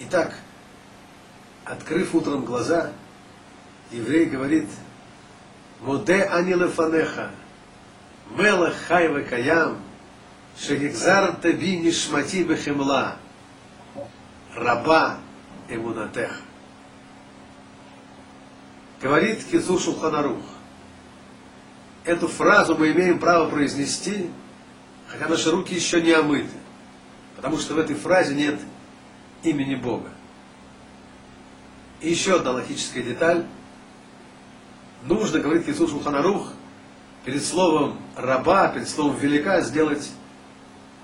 Итак, открыв утром глаза, еврей говорит, Моде анилефанеха, мелах хайва каям, шегекзар таби нишмати бехемла, раба эмунатеха. Говорит Кизу Шулханарух. Эту фразу мы имеем право произнести, хотя наши руки еще не омыты. Потому что в этой фразе нет имени Бога. И еще одна логическая деталь. Нужно, говорит Иисус Шулханарух, перед словом раба, перед словом велика сделать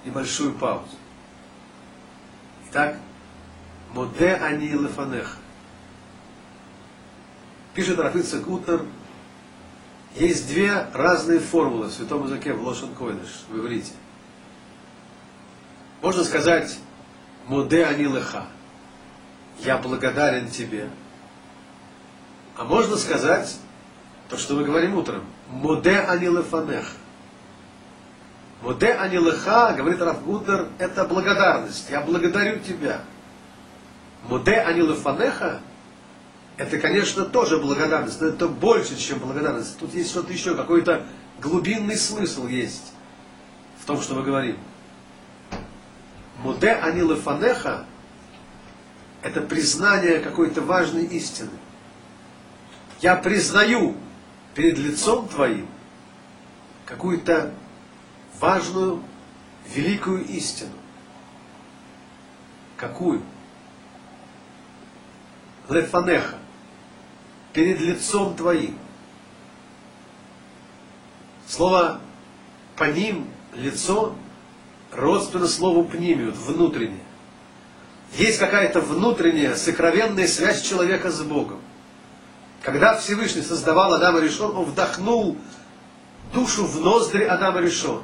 небольшую паузу. Итак, моде ани лефанеха. Пишет Рафица Гутер, есть две разные формулы в святом языке в Лошен Койдыш, в иврите. Можно сказать «Моде ани леха» – «Я благодарен тебе». А можно сказать то, что мы говорим утром «Моде ани лефанеха». «Моде ани леха», говорит Раф Гутер, это благодарность. «Я благодарю тебя». «Моде ани лефанеха» это, конечно, тоже благодарность, но это больше, чем благодарность. Тут есть что-то еще, какой-то глубинный смысл есть в том, что мы говорим. Муде анилы фанеха – это признание какой-то важной истины. Я признаю перед лицом Твоим какую-то важную, великую истину. Какую? Лефанеха. Перед лицом Твоим. Слово по ним, лицо – родственно слову пнимиют, внутреннее. Есть какая-то внутренняя, сокровенная связь человека с Богом. Когда Всевышний создавал Адама Решон, он вдохнул душу в ноздри Адама Решон.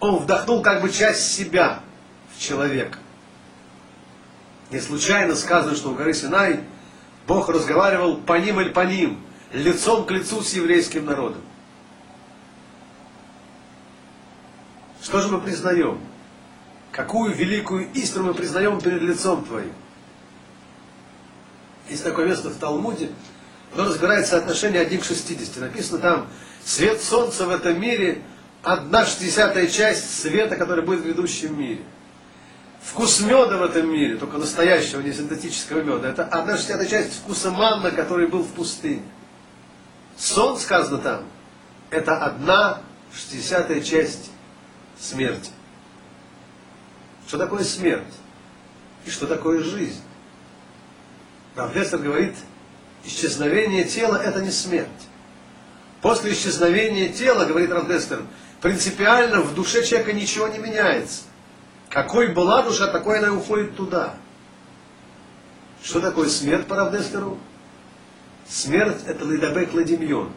Он вдохнул как бы часть себя в человека. Не случайно сказано, что у горы Синай Бог разговаривал по ним или по ним, лицом к лицу с еврейским народом. Что же мы признаем? Какую великую истину мы признаем перед лицом Твоим? Есть такое место в Талмуде, оно разбирает соотношение 1 к 60. Написано там, свет солнца в этом мире одна шестидесятая часть света, который будет в грядущем мире. Вкус меда в этом мире, только настоящего, не синтетического меда, это одна шестидесятая часть вкуса манна, который был в пустыне. Сон, сказано там, это одна шестидесятая часть смерти. Что такое смерть? И что такое жизнь? Равлесер говорит, исчезновение тела – это не смерть. После исчезновения тела, говорит Равлестер, принципиально в душе человека ничего не меняется. Какой была душа, такой она уходит туда. Что такое смерть по Равдестеру? Смерть – это лейдабек ладимьон.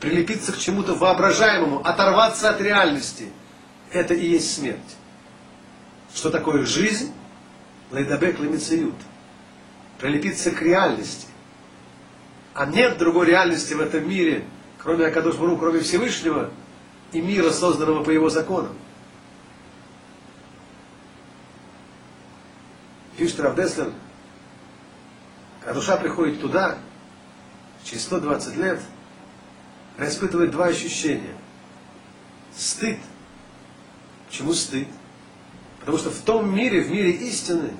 Прилепиться к чему-то воображаемому, оторваться от реальности – это и есть смерть. Что такое жизнь? Лейдабек лемициют. Прилепиться к реальности. А нет другой реальности в этом мире, кроме Акадош Бару, кроме Всевышнего и мира, созданного по его законам. Пишет Равдеслер, когда душа приходит туда, через 120 лет, она испытывает два ощущения. Стыд – Почему стыд? Потому что в том мире, в мире истины,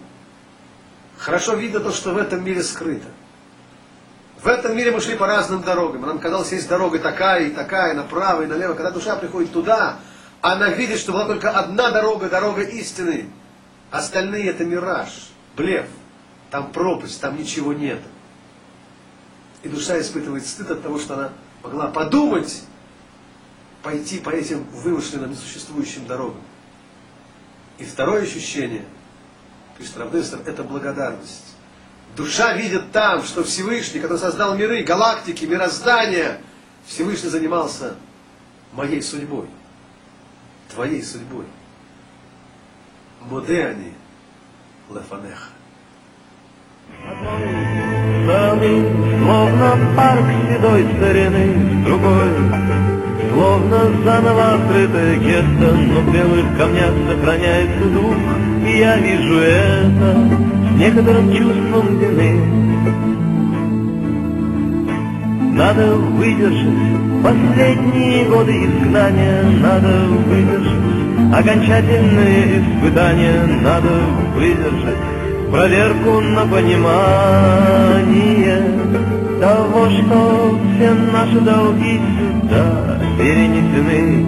хорошо видно то, что в этом мире скрыто. В этом мире мы шли по разным дорогам. Нам казалось, есть дорога такая и такая, направо и налево. Когда душа приходит туда, она видит, что была только одна дорога, дорога истины. Остальные это мираж, блеф. Там пропасть, там ничего нет. И душа испытывает стыд от того, что она могла подумать, пойти по этим вымышленным, несуществующим дорогам. И второе ощущение, пишет Равдестер, это благодарность. Душа видит там, что Всевышний, когда создал миры, галактики, мироздания, Всевышний занимался моей судьбой, твоей судьбой. Модеани лефанеха. Словно парк седой старины, другой Словно заново открытое гетто, но в белых камнях сохраняется дух, и я вижу это некоторым чувством вины. Надо выдержать последние годы изгнания, надо выдержать окончательные испытания, надо выдержать проверку на понимание того, что все наши долги сюда перенесены.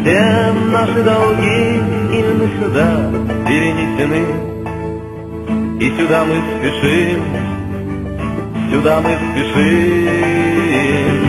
Все наши долги именно сюда перенесены. И сюда мы спешим, сюда мы спешим,